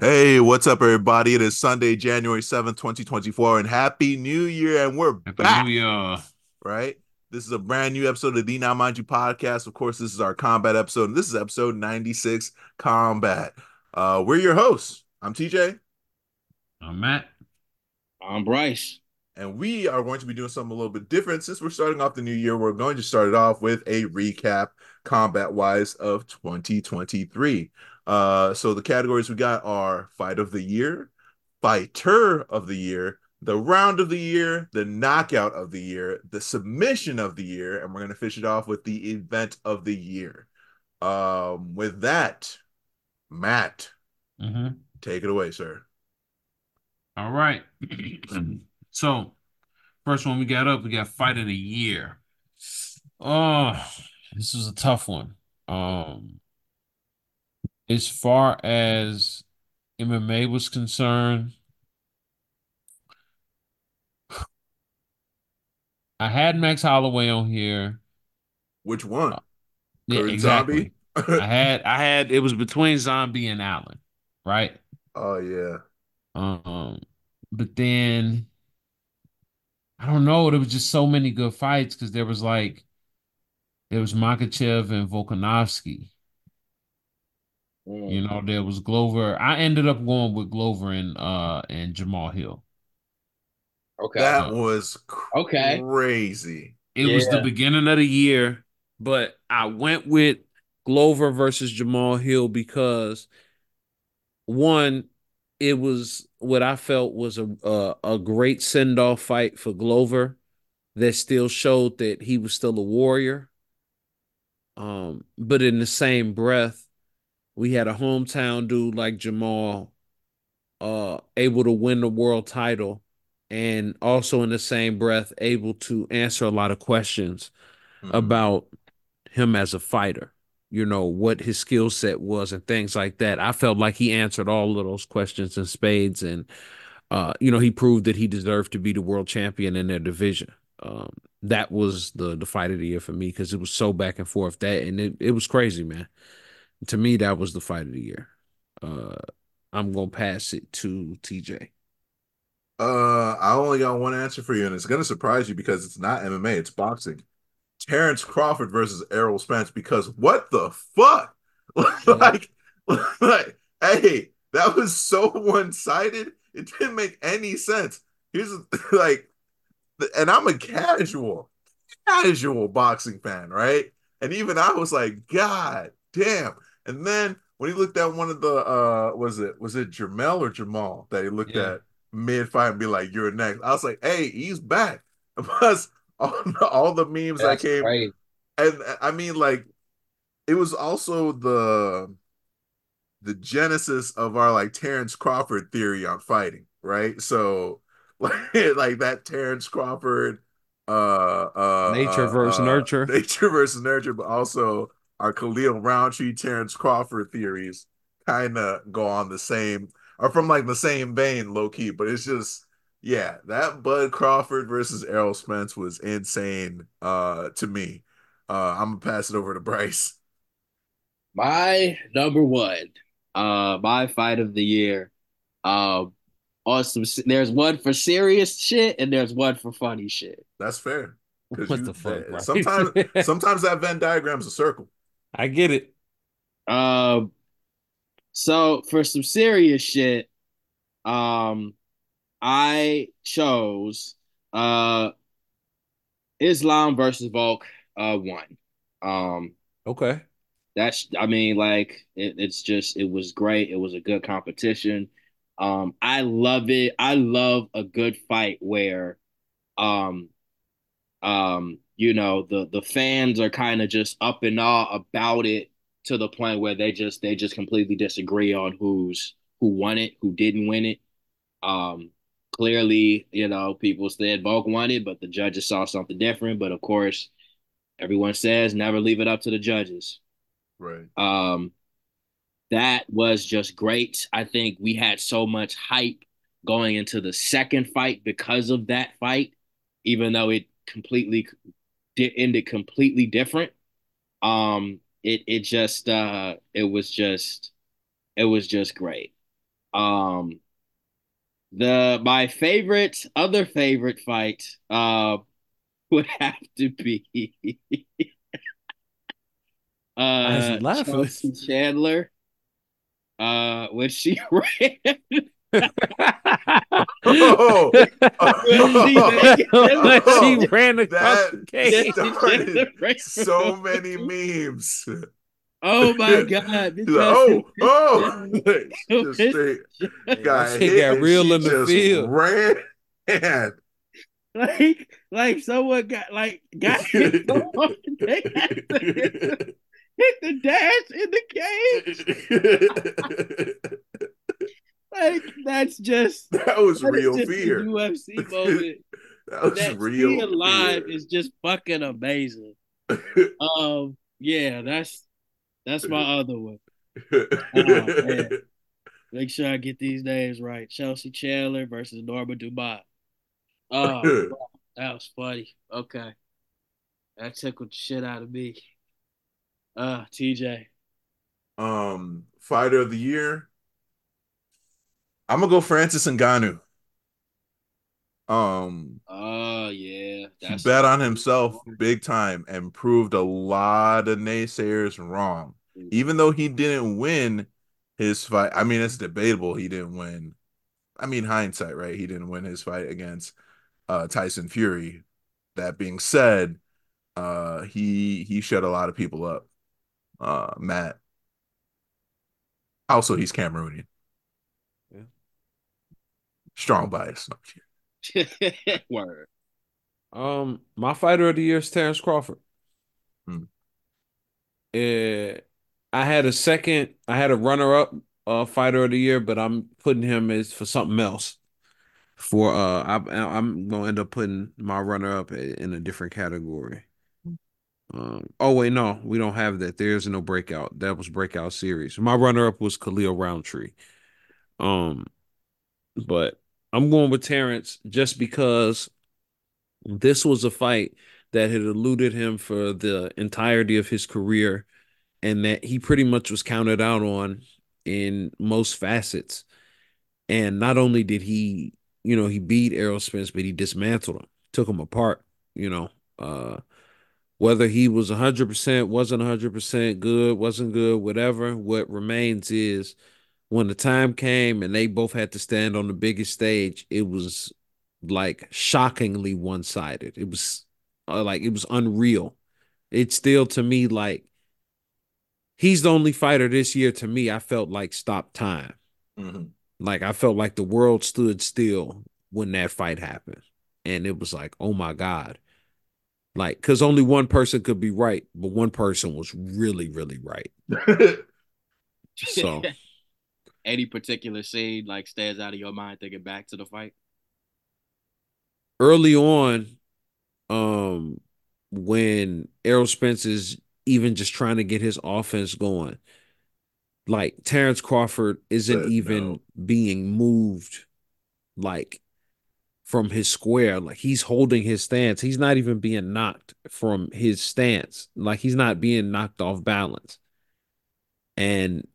Hey, what's up, everybody? It is Sunday, January 7th, 2024, and Happy New Year. And we're Happy back, New Year. right? This is a brand new episode of the Now Mind You podcast. Of course, this is our combat episode, and this is episode 96 Combat. Uh, we're your hosts. I'm TJ, I'm Matt. I'm Bryce. and we are going to be doing something a little bit different. Since we're starting off the new year, we're going to start it off with a recap, combat wise, of 2023. Uh, so the categories we got are fight of the year, fighter of the year, the round of the year, the knockout of the year, the submission of the year, and we're gonna finish it off with the event of the year. Um, with that, Matt, hmm take it away, sir. All right. so, first one we got up, we got fight of the year. Oh, this was a tough one. Um, as far as MMA was concerned, I had Max Holloway on here. Which one? Yeah, exactly. Zombie? I had I had it was between Zombie and Allen, right? oh yeah. Um, but then I don't know. There was just so many good fights because there was like there was Makhachev and Volkanovski. Mm. You know, there was Glover. I ended up going with Glover and uh and Jamal Hill. Okay. That was Okay. crazy. It was the beginning of the year, but I went with Glover versus Jamal Hill because one, it was what I felt was a a, a great send off fight for Glover that still showed that he was still a warrior. Um, but in the same breath, we had a hometown dude like Jamal uh able to win the world title and also in the same breath able to answer a lot of questions Mhm. about him as a fighter, you know, what his skill set was and things like that. I felt like he answered all of those questions in spades and uh, you know, he proved that he deserved to be the world champion in their division. Um, that was the the fight of the year for me because it was so back and forth that and it, it was crazy, man. To me, that was the fight of the year. Uh I'm gonna pass it to TJ. Uh, I only got one answer for you, and it's gonna surprise you because it's not MMA, it's boxing. Terrence Crawford versus Errol Spence. Because what the fuck? like, like, hey, that was so one-sided. It didn't make any sense. Here's like, and I'm a casual, casual boxing fan, right? And even I was like, God damn. And then when he looked at one of the uh was it was it Jamel or Jamal that he looked Yeah. at mid fight and be like, You're next. I was like, hey, he's back. Plus all, all the memes That's that came great. and I mean like it was also the the genesis of our like Terrence Crawford theory on fighting, right? So like like that Terrence Crawford uh uh Nature uh, versus uh, nurture. nature versus nurture, but also our Khalil Rountree Terrence Crawford theories kind of go on the same are from like the same vein, low key, but it's just yeah, that Bud Crawford versus Errol Spence was insane uh to me. Uh I'm gonna pass it over to Bryce. My number one, uh, my fight of the year. Um, awesome. There's one for serious shit and there's one for funny shit. That's fair. What you- the fuck, that- sometimes sometimes that Venn diagram's a circle. I get it. Um, so for some serious shit, um, I chose uh Islam versus Volk uh one. Um, Okay. that's I mean, like it, it's just it was great. It was a good competition. Um, I love it. I love a good fight where um um you know the the fans are kind of just up in awe about it to the point where they just they just completely disagree on who's who won it, who didn't win it. Um clearly, you know, people said Volk won it, but the judges saw something different. But of course, everyone says never leave it up to the judges. Right. Um, that was just great. I think we had so much hype going into the second fight because of that fight, even though it completely did ended completely different. Um, it it just uh it was just it was just great. Um, the my favorite other favorite fight uh would have to be uh Chelsea Chandler uh when she ran oh, oh, she ran across the cage. So many memes. Oh my god! oh, oh! just straight got hit got real in the field. Ran. Like, like someone got like got hit, hit the dash in the cage. Like that's just that was that real just fear. UFC moment. that was that real. Being live is just fucking amazing. um, yeah, that's that's my other one. Oh, Make sure I get these names right. Chelsea Chandler versus Norma Dumont. Oh, that was funny. Okay. That tickled the shit out of me. Uh, TJ. Um, fighter of the year. I'm gonna go Francis Ngannou. Um, oh yeah, he bet on himself big time and proved a lot of naysayers wrong. Even though he didn't win his fight, I mean it's debatable he didn't win. I mean hindsight, right? He didn't win his fight against uh, Tyson Fury. That being said, uh, he he shut a lot of people up. Uh, Matt. Also, he's Cameroonian. Yeah. Strong bias. Word. Um, my fighter of the year is Terrence Crawford. Hmm. Uh, I had a second, I had a runner up uh fighter of the year, but I'm putting him as for something else. For uh, I, I'm gonna end up putting my runner up in a different category. Um, oh wait, no, we don't have that. There's no breakout. That was breakout series. My runner up was Khalil Rountree. Um, but I'm going with Terrence just because this was a fight that had eluded him for the entirety of his career and that he pretty much was counted out on in most facets. And not only did he, you know, he beat Errol Spence, but he dismantled him, took him apart, you know. Uh whether he was 100%, wasn't 100% good, wasn't good, whatever, what remains is when the time came and they both had to stand on the biggest stage, it was like shockingly one sided. It was uh, like it was unreal. It's still to me like he's the only fighter this year to me I felt like stopped time. Mm-hmm. Like I felt like the world stood still when that fight happened. And it was like, oh my God. Like, because only one person could be right, but one person was really, really right. so any particular scene like stands out of your mind thinking back to the fight? Early on, um, when Errol Spence is even just trying to get his offense going, like Terrence Crawford isn't But even no. being moved like from his square. Like he's holding his stance. He's not even being knocked from his stance. Like he's not being knocked off balance. And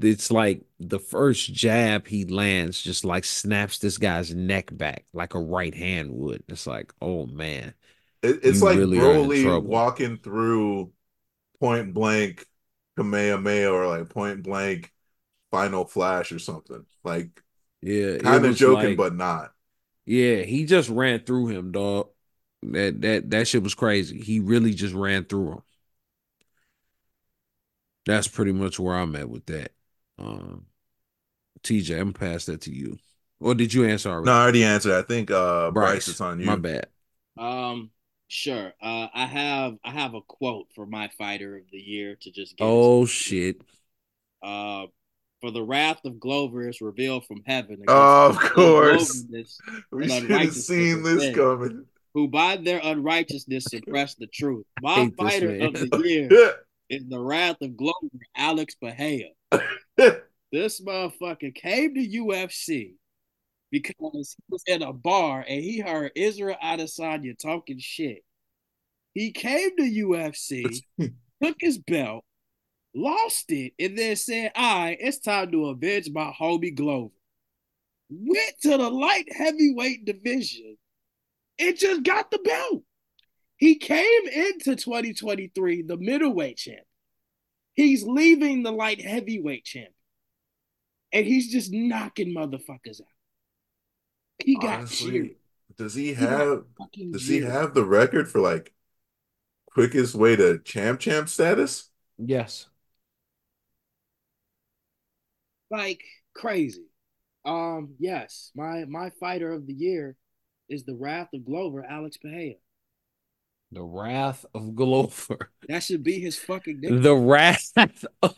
it's like the first jab he lands just like snaps this guy's neck back like a right hand would. It's like, oh man. It, it's like really Broly walking through point blank Kamehameha or like point blank final flash or something. Like Yeah. kind of joking, like- but not. Yeah, he just ran through him, dog. That that that shit was crazy. He really just ran through him. That's pretty much where I'm at with that. Um TJ, I'm gonna pass that to you. Or did you answer already? No, I already answered. I think uh Bryce, Bryce, it's on you. My bad. Um, sure. Uh, I have I have a quote for my fighter of the year to just get. Oh shit. Uh, for the wrath of Glover is revealed from heaven. against Of course. We should have seen this men, coming. Who by their unrighteousness suppress the truth. My fighter of the year is the wrath of Glover, Alex Bahia. This motherfucker came to UFC because he was in a bar and he heard Israel Adesanya talking shit. He came to UFC, took his belt, lost it, and then said, "All right, it's time to avenge my homie Glover." went to the light heavyweight division and just got the belt. He came into 2023 the middleweight champ. He's leaving the light heavyweight champ. And he's just knocking motherfuckers out. He got Honestly, does he have does he have the record for like quickest way to champ champ status? Yes. like crazy. Um, yes, my my fighter of the year is the Wrath of Glover, Alex Pereira. The Wrath of Glover. That should be his fucking name. The Wrath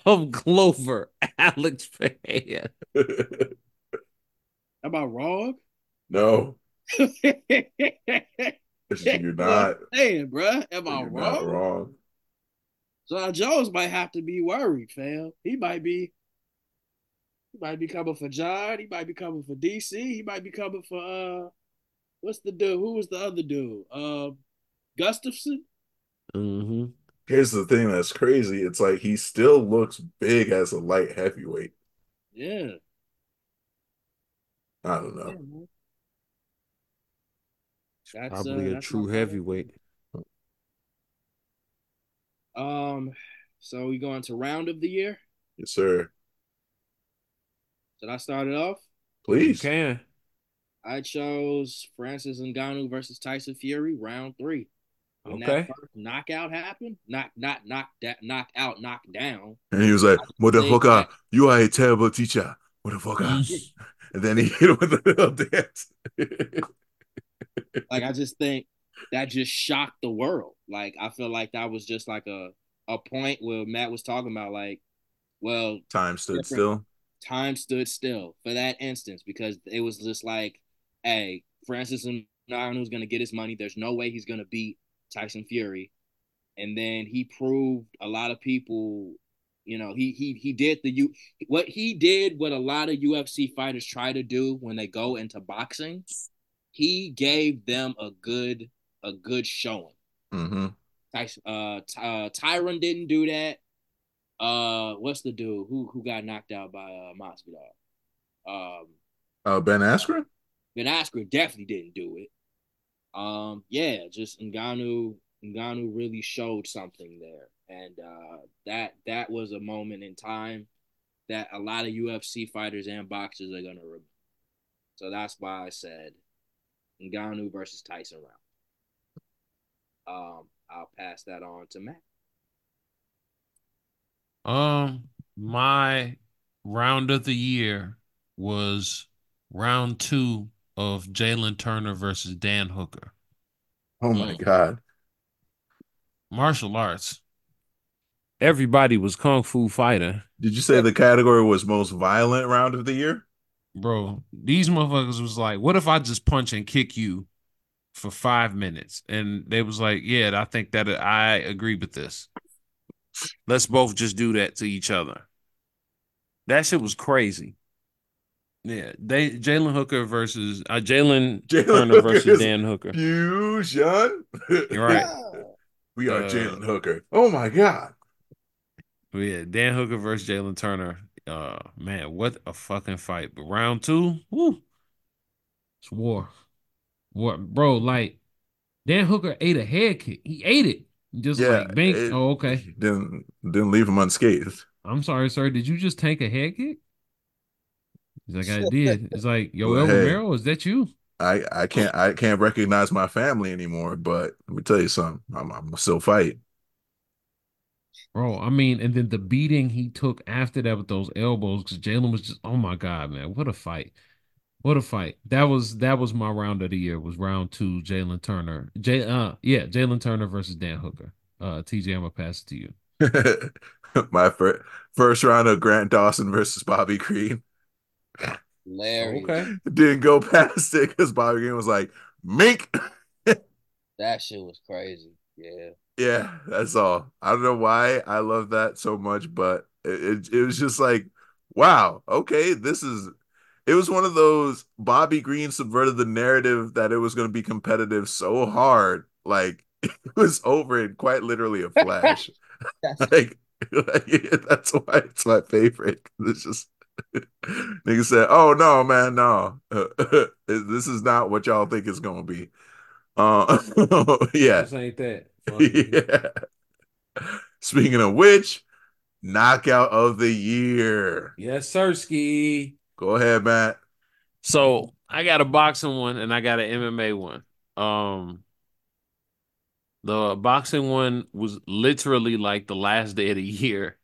of Glover, Alex Pereira. Am I wrong? no, You're you're not. saying, bruh. Am I wrong? not wrong. Jon Jones might have to be worried, fam. He might be. He might be coming for Jon. He might be coming for DC. He might be coming for uh, what's the dude? Who was the other dude? Uh, Gustafsson. hmm Here's the thing that's crazy. It's like he still looks big as a light heavyweight. Yeah. I don't know. man. That's, Probably uh, a that's true heavyweight. Um, so we going to round of the year. Yes, sir. Did I start it off? You Please. can. I chose Francis Ngannou versus Tyson Fury, round three. When Okay. that first knockout happened, knock, not knock that, knock out, knock down. And he was like, motherfucker, uh, you are a terrible teacher. Motherfucker. Uh? and then he hit him with a little dance. Like I just think that just shocked the world. Like I feel like that was just like a a point where Matt was talking about like, well, Time stood still. time stood still for that instance because it was just like, hey, Francis Ngannou's gonna get his money. There's no way he's gonna beat Tyson Fury, and then he proved a lot of people. You know, he he he did the you what he did what a lot of UFC fighters try to do when they go into boxing. He gave them a good a good showing. hmm Tyson, uh, uh, Tyron didn't do that. Uh, what's the dude who who got knocked out by uh Masvidal? Um, Uh, ben Askren? Ben Askren definitely didn't do it. Um, yeah, just Ngannou. Ngannou really showed something there, and uh, that that was a moment in time that a lot of UFC fighters and boxers are gonna remember. So that's why I said Ngannou versus Tyson round. Um, I'll pass that on to Matt. Um, my round of the year was round two of Jalen Turner versus Dan Hooker. Oh my Mm. God. Martial arts. Everybody was kung fu fighter. Did you say the category was most violent round of the year? Bro, these motherfuckers was like, what if I just punch and kick you for five minutes? And they was like, yeah, I think that I agree with this. Let's both just do that to each other. That shit was crazy. Yeah, they Jalen Hooker versus uh, Jalen Jalen Turner Hooker versus is Dan Hooker. Fusion. You're right. we are Uh, Jalen Hooker. Oh my God. But yeah, Dan Hooker versus Jalen Turner. Uh, man, what a fucking fight! But round two, whoo, it's war, war, bro. Like Dan Hooker ate a head kick. He ate it, just Yeah. like bink. it- oh, okay. Didn't didn't leave him unscathed. I'm sorry, sir. Did you just take a head kick? He's like, I did. It's like, yo, Well, El hey. Romero, is that you? I I can't I can't recognize my family anymore. But let me tell you something. I'm I'm still fight. Bro, I mean, and then the beating he took after that with those elbows, because Jalen was just, oh my God, man, what a fight. What a fight. That was that was my round of the year, was round two, Jalen Turner. J uh yeah, Jalen Turner versus Dan Hooker. Uh TJ, I'm gonna pass it to you. my first first round of Grant Dawson versus Bobby Green Larry, Okay. didn't go past it because Bobby Green was like mink. that shit was crazy. Yeah. Yeah, that's all. I don't know why I love that so much, but it, it, it was just like, wow, okay, this is. It was one of those Bobby Green subverted the narrative that it was going to be competitive so hard, like it was over in quite literally a flash. Like, like, that's why it's my favorite. It's just Nigga said, "Oh no, man, no. this is not what y'all think it's gonna be." Uh, yeah, This ain't that. Yeah. Speaking of which, knockout of the year. Yes, Sirski. Go ahead, Matt. So I got a boxing one and I got an MMA one. Um, the boxing one was literally like the last day of the year,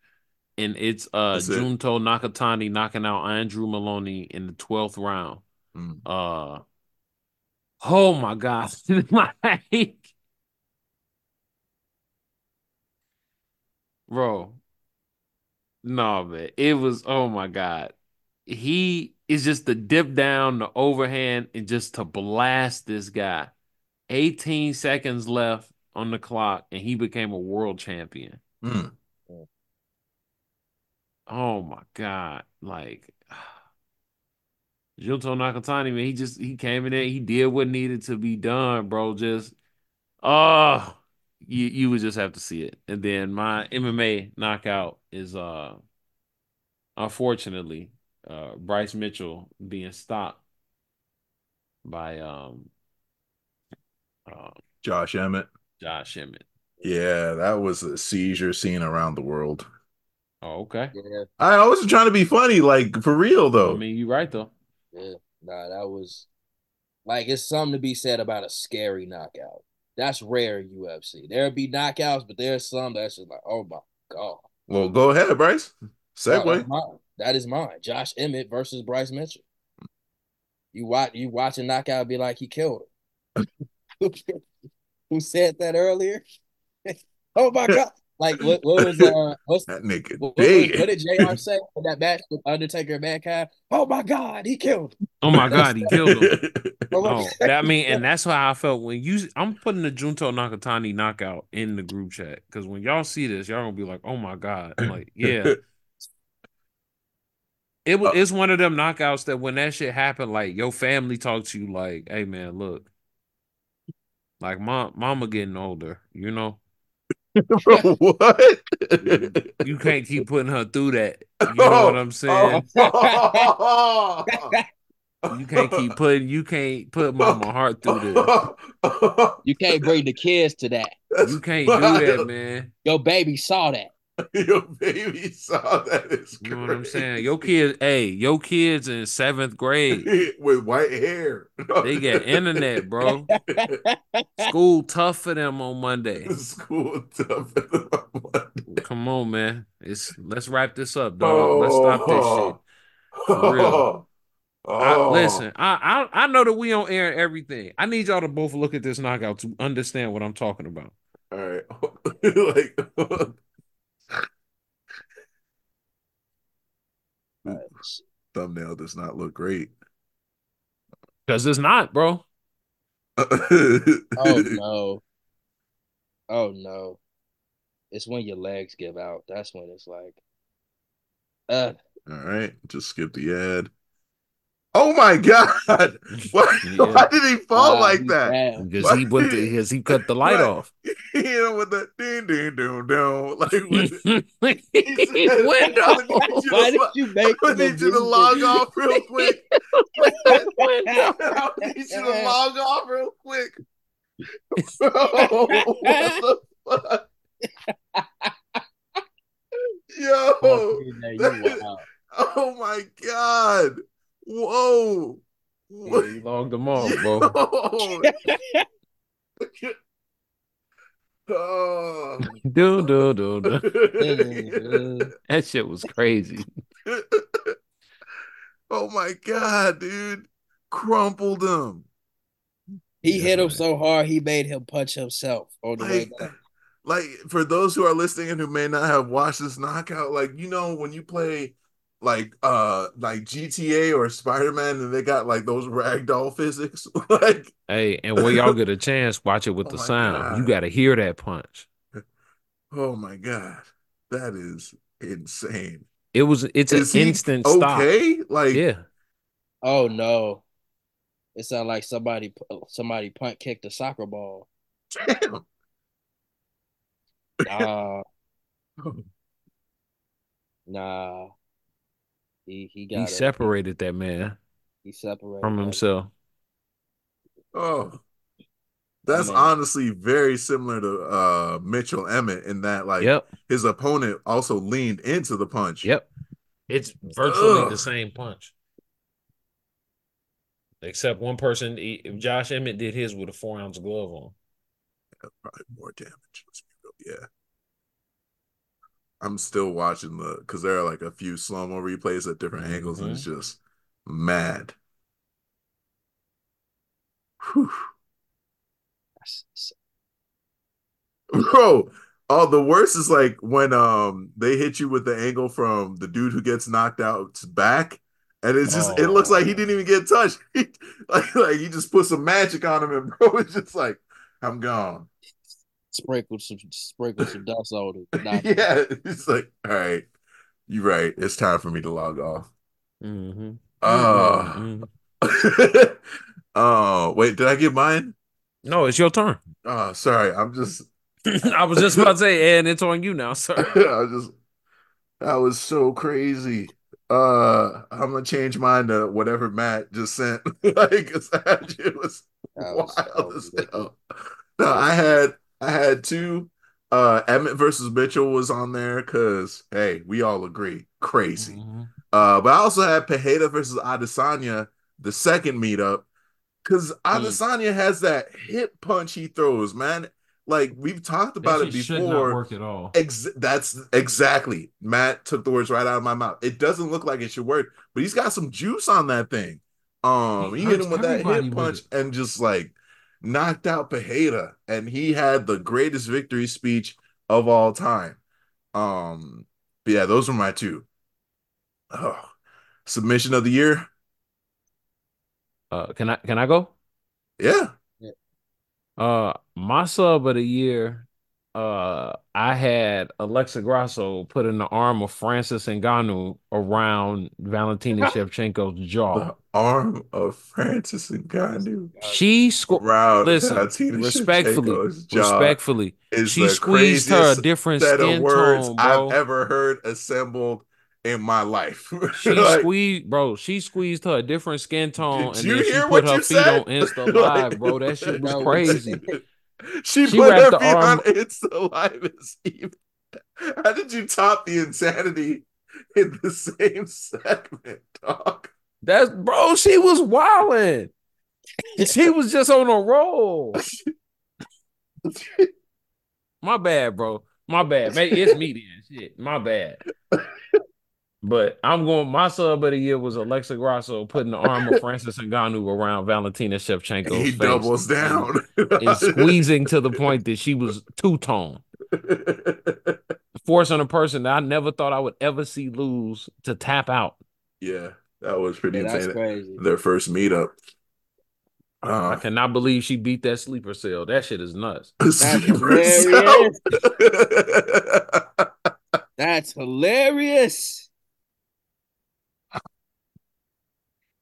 and it's uh That's it. Junto Nakatani knocking out Andrew Moloney in the twelfth round. Mm. Uh, oh my god, like, bro, no man, it was oh my god. He is just the dip down, the overhand, and just to blast this guy. 18 seconds left on the clock, and he became a world champion. Mm. Oh my god! Like Junto Nakatani, man, he just he came in there, he did what needed to be done, bro. Just oh, you you would just have to see it. And then my MMA knockout is uh, unfortunately, uh, Bryce Mitchell being stopped by um, uh, Josh Emmett. Josh Emmett. Yeah, that was a seizure seen around the world. Oh, okay. Yeah, I I wasn't trying to be funny, like for real though. I mean, you're right though. yeah. Nah, that was like it's something to be said about a scary knockout. That's rare in UFC. There'll be knockouts, but there's some that's just like, oh my god. well, go ahead, Bryce. No, Segue. that's mine. That is mine. Josh Emmett versus Bryce Mitchell. You watch you watch a knockout be like he killed him. Who said that earlier? oh my god! Like what? What was uh? What's that nigga what, what, was- dead. what did JR say in that match with Undertaker and Mankind? Oh my god, he killed him. Oh my god, he killed him. Oh, my Oh, God. that I mean, and that's how I felt when you. I'm putting the Junto Nakatani knockout in the group chat because when y'all see this, y'all gonna be like, "Oh my god!" I'm like, yeah, it was. It's one of them knockouts that when that shit happened, like your family talk to you like, "Hey man, look, like mom, mama getting older, you know, Bro, what? you can't keep putting her through that. You know what I'm oh. saying? Oh. You can't keep putting. You can't put mama heart through this. You can't bring the kids to that. You can't do that, man. Your baby saw that. Your baby saw that. Is You know what I'm saying? Your kids, hey, your kids in seventh grade, with white hair. they get internet, bro. School tough for them on Monday. School tough. for them On Mondays. Come on, man. It's let's wrap this up, dog. Let's stop this oh. shit. For real. I, Oh. listen, I, I I know that we on air and everything. I need y'all to both look at this knockout to understand what I'm talking about. All right. like thumbnail does not look great. Because it's not, bro. Oh no. Oh no. It's when your legs give out. That's when it's like, uh, All right, just skip the ad. Oh my god! Why, Yeah. why did he fall wow, like that? Because he went his he cut the light Right. off. you know, with the ding ding ding ding, like with the, It went I off. need you Why did you make I the need you to log off real quick. I need you to log off real quick. Bro, what the fuck? Yo, Oh, oh my god! Whoa! Yeah, he logged them off, bro. Oh. Do do do do. That shit was crazy. oh my god, dude! Crumpled him. He Yeah, hit him man. so hard he made him punch himself on the way Like, down. like for those who are listening and who may not have watched this knockout, like you know when you play like uh like GTA or Spider-Man and they got like those ragdoll physics, like Hey, and when y'all get a chance, watch it with Oh the sound. God. You got to hear that punch. oh my god, that is insane. It was. It's Is an he instant stop. okay? Like Yeah. Oh no. It sounded like somebody somebody punt kicked a soccer ball. damn. Nah. Nah. He he He got it. separated that man He separated from himself. Oh, that's Man. honestly very similar to uh Mitchell Emmett in that like Yep. his opponent also leaned into the punch. Yep. It's virtually Ugh. the same punch. Except one person, he- Josh Emmett did his with a four ounce glove on. Probably more damage. Let's be real. Yeah. I'm still watching the because there are like a few slow mo replays at different angles, and it's Mm-hmm. just mad. Whew. Bro, oh, the worst is like when um they hit you with the angle from the dude who gets knocked out's back, and it's just it looks like he Oh. didn't even get touched. like like he just put some magic on him, and bro, it's just like I'm gone. Sprinkle some sprinkle some dust on it. Nah, yeah, it's like all right, you're right. It's time for me to log off. Mm-hmm. Oh, oh, wait, did I get mine? No, it's your turn. Oh, sorry, I'm just I was just about to say, and it's on you now, sir. I just that was so crazy. Uh, I'm gonna change mine to whatever Matt just sent. like it was That wild was- that was as hell. No, I had I had two. Uh, Emmett versus Mitchell was on there because hey, we all agree, crazy. Mhm. Uh, but I also had Pereira versus Adesanya, the second meetup, because Adesanya has that hip punch he throws, man. Like we've talked about it That shit should not before. work at all. Ex- that's exactly. Matt took the words right out of my mouth. It doesn't look like it should work, but he's got some juice on that thing. Um, He he, hit him with that hip punch and just like knocked out Pereira, and he had the greatest victory speech of all time. Um, but yeah, those were my two. Oh, submission of the year. Uh, can I can I go? Yeah, Uh, my sub of the year, uh, I had Alexa Grasso put in the arm of Francis Ngannou around Valentina Shevchenko's jaw. the arm of Francis Ngannou She scored. Listen, Valentina respectfully, respectfully, she squeezed her a different set of skin words tone, bro. I've ever heard assembled in my life. She Like, squeezed, bro. She squeezed her a different skin tone, Did and you then she put what her you feet said? on Insta Live, bro. That shit was crazy. She, She put her feet arm- on Insta Live as even. How did you top the insanity in the same segment, dog? That's bro. She was wilding. She was just on a roll. My bad, bro. My bad. Maybe it's me then. Shit, my bad. But I'm going. My sub of the year was Alexa Grasso putting the arm of Francis Ngannou around Valentina Shevchenko. he face doubles down. and squeezing to the point that she was two tone, forcing a person that I never thought I would ever see lose to tap out. yeah, that was pretty yeah, that's insane. crazy. Their first meetup. I Uh, cannot believe she beat that sleeper cell. That shit is nuts. That's hilarious. cell. That's hilarious.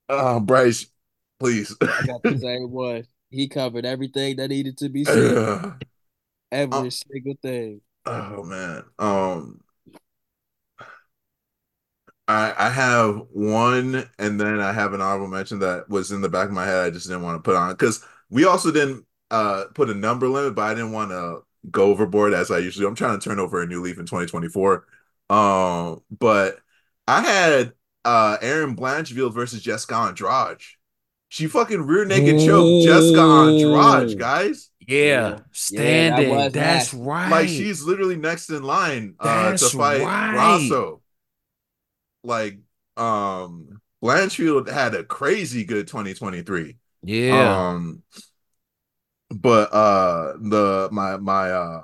Oh, Bryce, please. I got the same one. He covered everything that needed to be said. Uh, Every Oh. single thing. oh man. Um I I have one and then I have an honorable mention that was in the back of my head. I just didn't want to put on because we also didn't uh put a number limit, but I didn't want to go overboard as I usually do. I'm trying to turn over a new leaf in 2024. Um, but I had uh Erin Blanchfield versus Jessica Andrade. She fucking rear naked choked Jessica Andrade, Ooh. guys. Yeah, Yeah, standing. was That's nasty. right. Like she's literally next in line uh to fight right. Grasso. Like um Blanchfield had a crazy good 2023. yeah. Um but uh the my my uh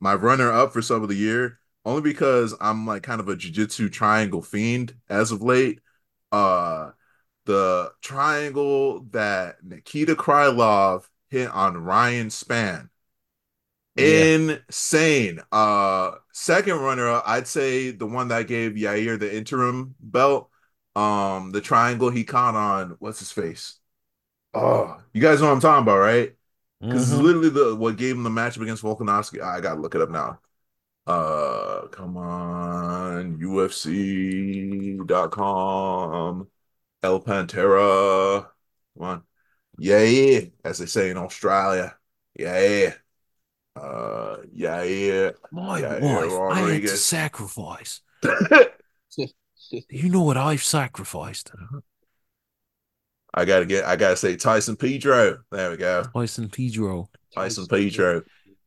my runner up for sub of the year only because I'm like kind of a jiu-jitsu triangle fiend as of late. Uh the triangle that Nikita Krylov hit on Ryan Spann. Yeah. Insane. Uh second runner up, I'd say the one that gave Yair the interim belt. Um the triangle he caught on what's his face? Oh, you guys know what I'm talking about, right? Because it's Mhm. literally the what gave him the matchup against Volkanovski. I gotta look it up now. Uh, come on, UFC.com, El Pantera. Come on. Yeah, as they say in Australia. Yeah. Uh, yeah. My Yeah, wife, yeah, I had to sacrifice. You know what I've sacrificed? I gotta get. I gotta say Tyson Pedro. There we go. Tyson Pedro. Tyson Pedro.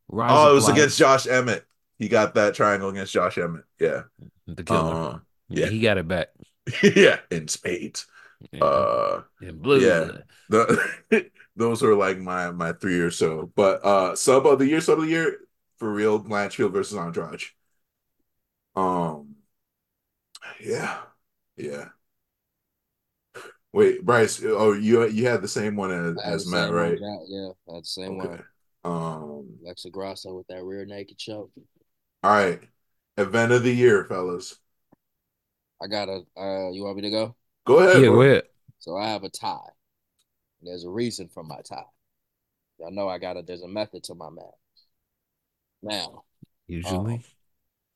Rise Oh, it was against Josh Emmett. He got that triangle against Josh Emmett. Yeah. the killer. Uh, yeah, yeah. he got it back. yeah. In spades. Yeah. Uh, In blue. yeah. the those are like my my three or so. But uh, sub of the year, sub of the year for real. Blanchfield versus Andrade. Um. Yeah. Yeah. Wait, Bryce. Oh, you you had the same one as, as Matt, same right? one, Jack. Yeah, I had the same Okay. one. Um. Alexa Grasso with that rear naked choke. All right. Event of the year, fellas. I got a. Uh, you want me to go? Go ahead. Yeah, bro. go ahead. So I have a tie. There's a reason for my tie. Y'all know I got a. There's a method to my madness. Now, Usually.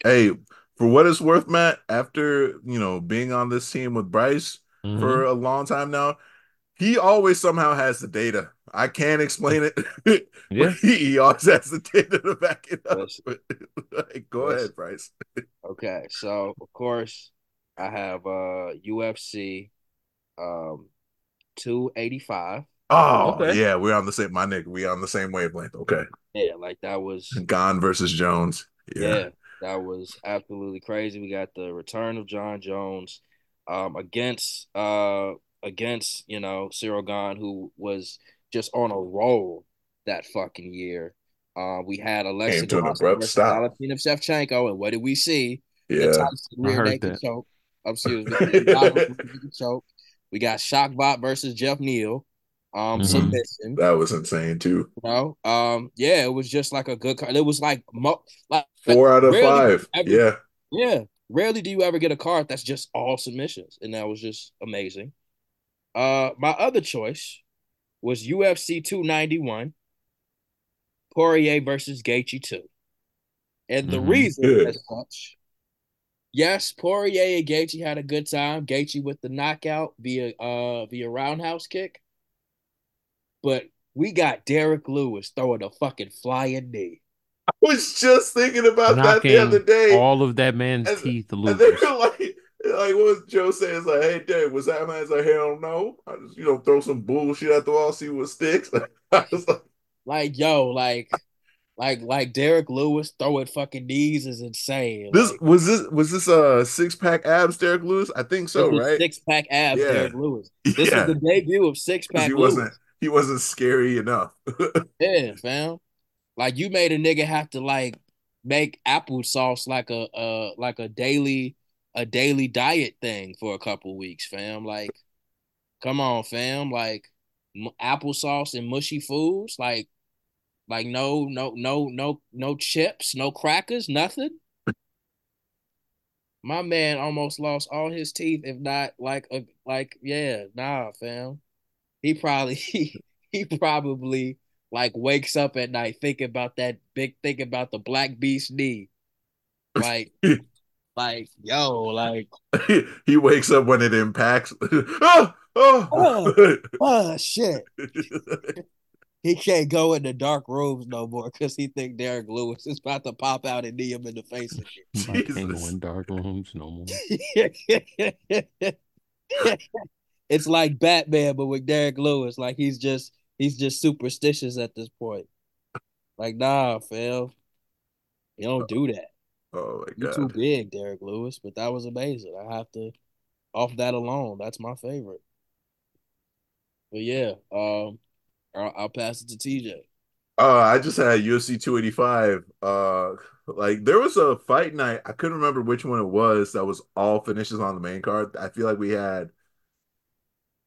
Hey, for what it's worth, Matt, after you know being on this team with Bryce Mhm. for a long time now, he always somehow has the data. I can't explain it. Yeah. he, he always has the data to back it up. Listen. Like, go Listen. ahead, Bryce. okay, so of course I have uh UFC um 285. Oh Okay. yeah, we're on the same. My nigga, we on the same wavelength. Okay, Yeah, like that was Gane versus Jones. yeah. Yeah, that was absolutely crazy. We got the return of Jon Jones um against uh against, you know, Ciryl Gane who was just on a roll that fucking year. Uh, we had Alexa Came to an Grasso abrupt versus. Valentina Shevchenko, and what did we see? Yeah. I heard that. choke. I'm excuse me. the Tyson rear naked choke. We got Shavkat versus Geoff Neal. Um, Mhm. submission. That was insane too. You know, um, yeah, it was just like a good. card. It was like, mo- like Four out of five. ever- Yeah. yeah. Rarely do you ever get a card that's just all submissions, and that was just amazing. Uh, my other choice was UFC 291, Poirier versus Gaethje 2, and the Mhm. reason Good. as such, yes, Poirier and Gaethje had a good time. Gaethje with the knockout via uh via roundhouse kick, but we got Derrick Lewis throwing a fucking flying knee. I was just thinking about that the other day. all of that man's And- teeth And loose. Like, what Joe? It's like, hey, Dave, was that man? It's like, hell no. I just, you know, throw some bullshit at the wall, see what sticks. Like, Like yo, like, like, like Derrick Lewis throwing fucking knees is insane. this Like, was this was this uh six pack abs, Derrick Lewis? I think so, right? Six pack abs, Yeah. Derrick Lewis. This yeah, was the debut of six pack. he Lewis. wasn't he wasn't scary enough. Yeah, fam. Like you made a nigga have to like make applesauce like a uh like a daily a daily diet thing for a couple weeks, fam. Like, come on, fam. Like m- applesauce and mushy foods, like like no no no no no chips, no crackers, nothing. My man almost lost all his teeth, if not like a like yeah, nah, fam. He probably he, he probably like wakes up at night thinking about that big thinking about the black beast knee. Like like yo, like he wakes up when it impacts. Ah, ah. oh, oh. oh shit. He can't go in the dark rooms no more because he think Derrick Lewis is about to pop out and knee him in the face I can't go in dark rooms no more. it's like Batman, but with Derrick Lewis. Like he's just he's just superstitious at this point. Like, nah, fam. You don't uh, do that. Oh my god. You're too big, Derrick Lewis. But that was amazing. I have to off that alone. That's my favorite. But yeah, um, I'll, I'll pass it to TJ. Uh, I just had UFC 285. Uh, like there was a fight night. I couldn't remember which one it was. That was all finishes on the main card. I feel like we had.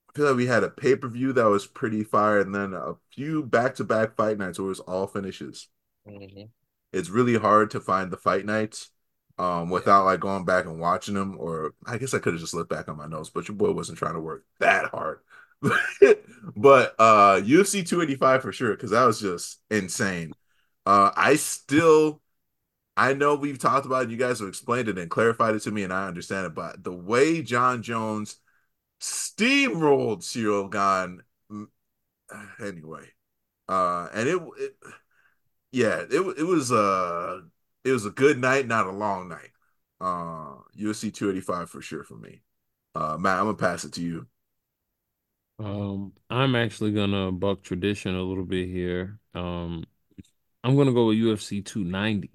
I feel like we had a pay per view that was pretty fire, and then a few back to back fight nights where it was all finishes. Mhm. It's really hard to find the fight nights, um, without like going back and watching them. Or I guess I could have just looked back on my notes, but your boy wasn't trying to work that hard. but uh UFC 285 for sure, because that was just insane. Uh I still I know we've talked about it, you guys have explained it and clarified it to me, and I understand it, but the way Jon Jones steamrolled Ciryl Gane, mm, anyway, uh, and it, it yeah, it it was uh it was a good night, not a long night. Uh, UFC 285 for sure for me. Uh, Matt, I'm gonna pass it to you. Um, I'm actually gonna buck tradition a little bit here. Um, I'm gonna go with UFC 290.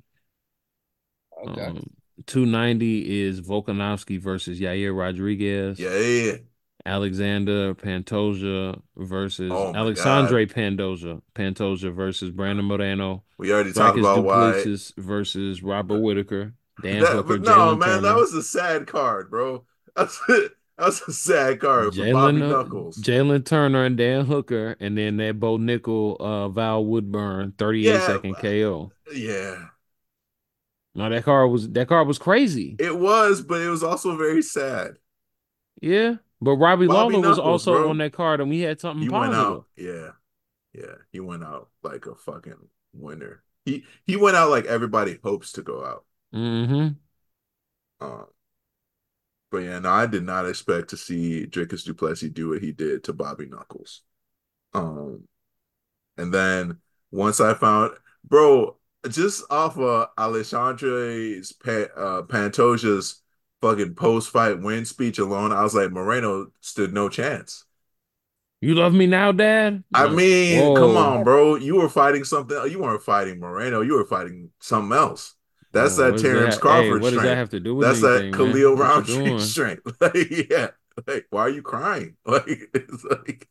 Okay. Um, 290 is Volkanovski versus Yair Rodriguez. Yeah, yeah, yeah. Alexander Pantoja versus Oh Alexandre Pantoja. Pantoja versus Brandon Moreno. We already talked Dricus about why. Duplessis versus Robert Whitaker. Dan That- Hooker. no, man, Turner. that was a sad card, bro. That's that was a sad card for Bobby uh, Knuckles. Jalin Turner and Dan Hooker, and then that Bo Nickal, uh, Val Woodburn, 38 Yeah, second KO. yeah, No, that card was that card was crazy. it was, but it was also very sad. Yeah, but Robbie Bobby Lawler was also bro. on that card, and we had something He went out, yeah, yeah. He went out like a fucking winner. He he went out like everybody hopes to go out. Mm-hmm. Um, but yeah, no, I did not expect to see Dricus Duplessis do what he did to Bobby Knuckles. Um, and then once I found, bro, just off of Alexandre's uh, Pantoja's fucking post-fight win speech alone, I was like, Moreno stood no chance. You love me now, Dad? I mean, whoa. come on, bro. You were fighting something. You weren't fighting Moreno. You were fighting something else. That's oh, Whoa, that Terrence hey, Crawford what does that strength. have to do with that? That's anything, that? Khalil you Rountree strength. Like, yeah. Like, why are you crying? Like, it's like,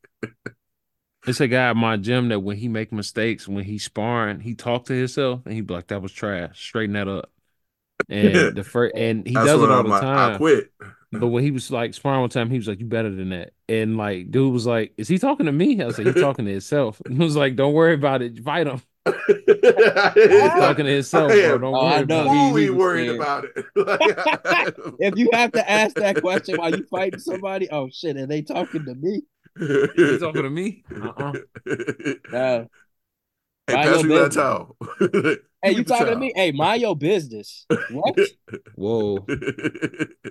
It's a guy at my gym that when he make mistakes, when he sparring, he talk to himself and he be like, "That was trash. Straighten that up." And the first, and he that's does it all I'm the like, time. I quit. But when he was like sparring one time, he was like, "You better than that." And like, dude was like, "Is he talking to me?" I was like, "He's talking to himself." He was like, "Don't worry about it. Fight him." He's talking to himself, I bro. Don't Oh, worry I about know. it. he- he worried scared. about it. If you have to ask that question while you fighting somebody, oh shit, are they talking to me? He's talking to me. Uh-uh. No. Hey, Mind pass me that towel. Hey, you the talking to me? Hey, mind your business. What? Whoa,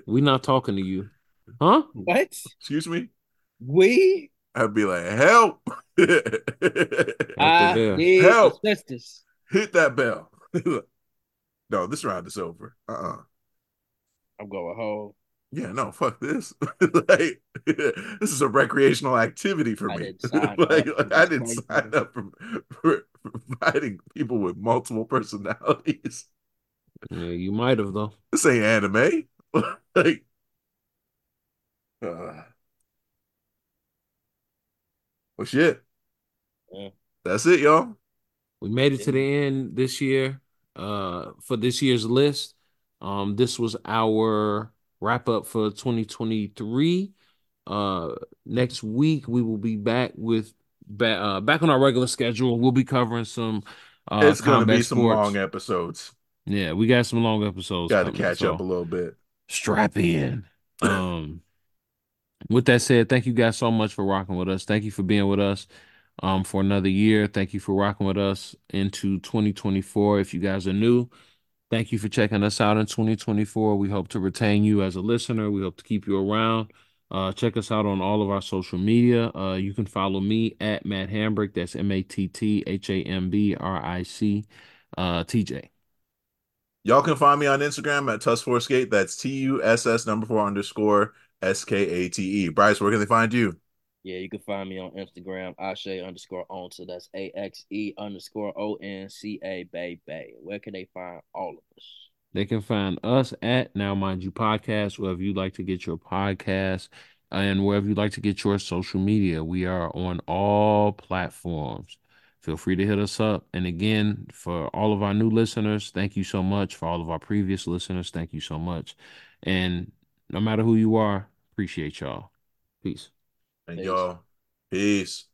we not talking to you, huh? what? Excuse me? We? I'd be like, help. I need Help. assistance. Hit that bell. no, this round is over. Uh-uh. I'm going home. Yeah, no, fuck this. like, this is a recreational activity for I me. didn't like, like, I didn't crazy. sign up for, for, for fighting people with multiple personalities. Yeah, you might have though. This ain't anime. like, uh, well, shit. Yeah. That's it, y'all. We made it to the end this year uh for this year's list. Um this was our wrap up for 2023. Uh next week we will be back with back uh back on our regular schedule. We'll be covering some uh it's gonna be some sports. long episodes. Yeah, we got some long episodes. Got to catch so up a little bit. strap in. Um with that said, thank you guys so much for rocking with us. Thank you for being with us um for another year. Thank you for rocking with us into 2024. If you guys are new, thank you for checking us out in 2024. We hope to retain you as a listener. We hope to keep you around. Uh, check us out on all of our social media. Uh, you can follow me at Matt Hambrick. That's M A T T H A M B R I C uh, T J. Y'all can find me on Instagram at Tuss4Skate. That's T U S S number four underscore S K A T E. Bryce, where can they find you? Yeah, you can find me on Instagram, Ashe underscore on. So that's A X E underscore O N C A Bay Bay. Where can they find all of us? They can find us at Now Mind You Podcast, wherever you like to get your podcast and wherever you like to get your social media. We are on all platforms. Feel free to hit us up. And again, for all of our new listeners, thank you so much. For all of our previous listeners, thank you so much. And no matter who you are, appreciate y'all. Peace. And Peace. y'all, peace.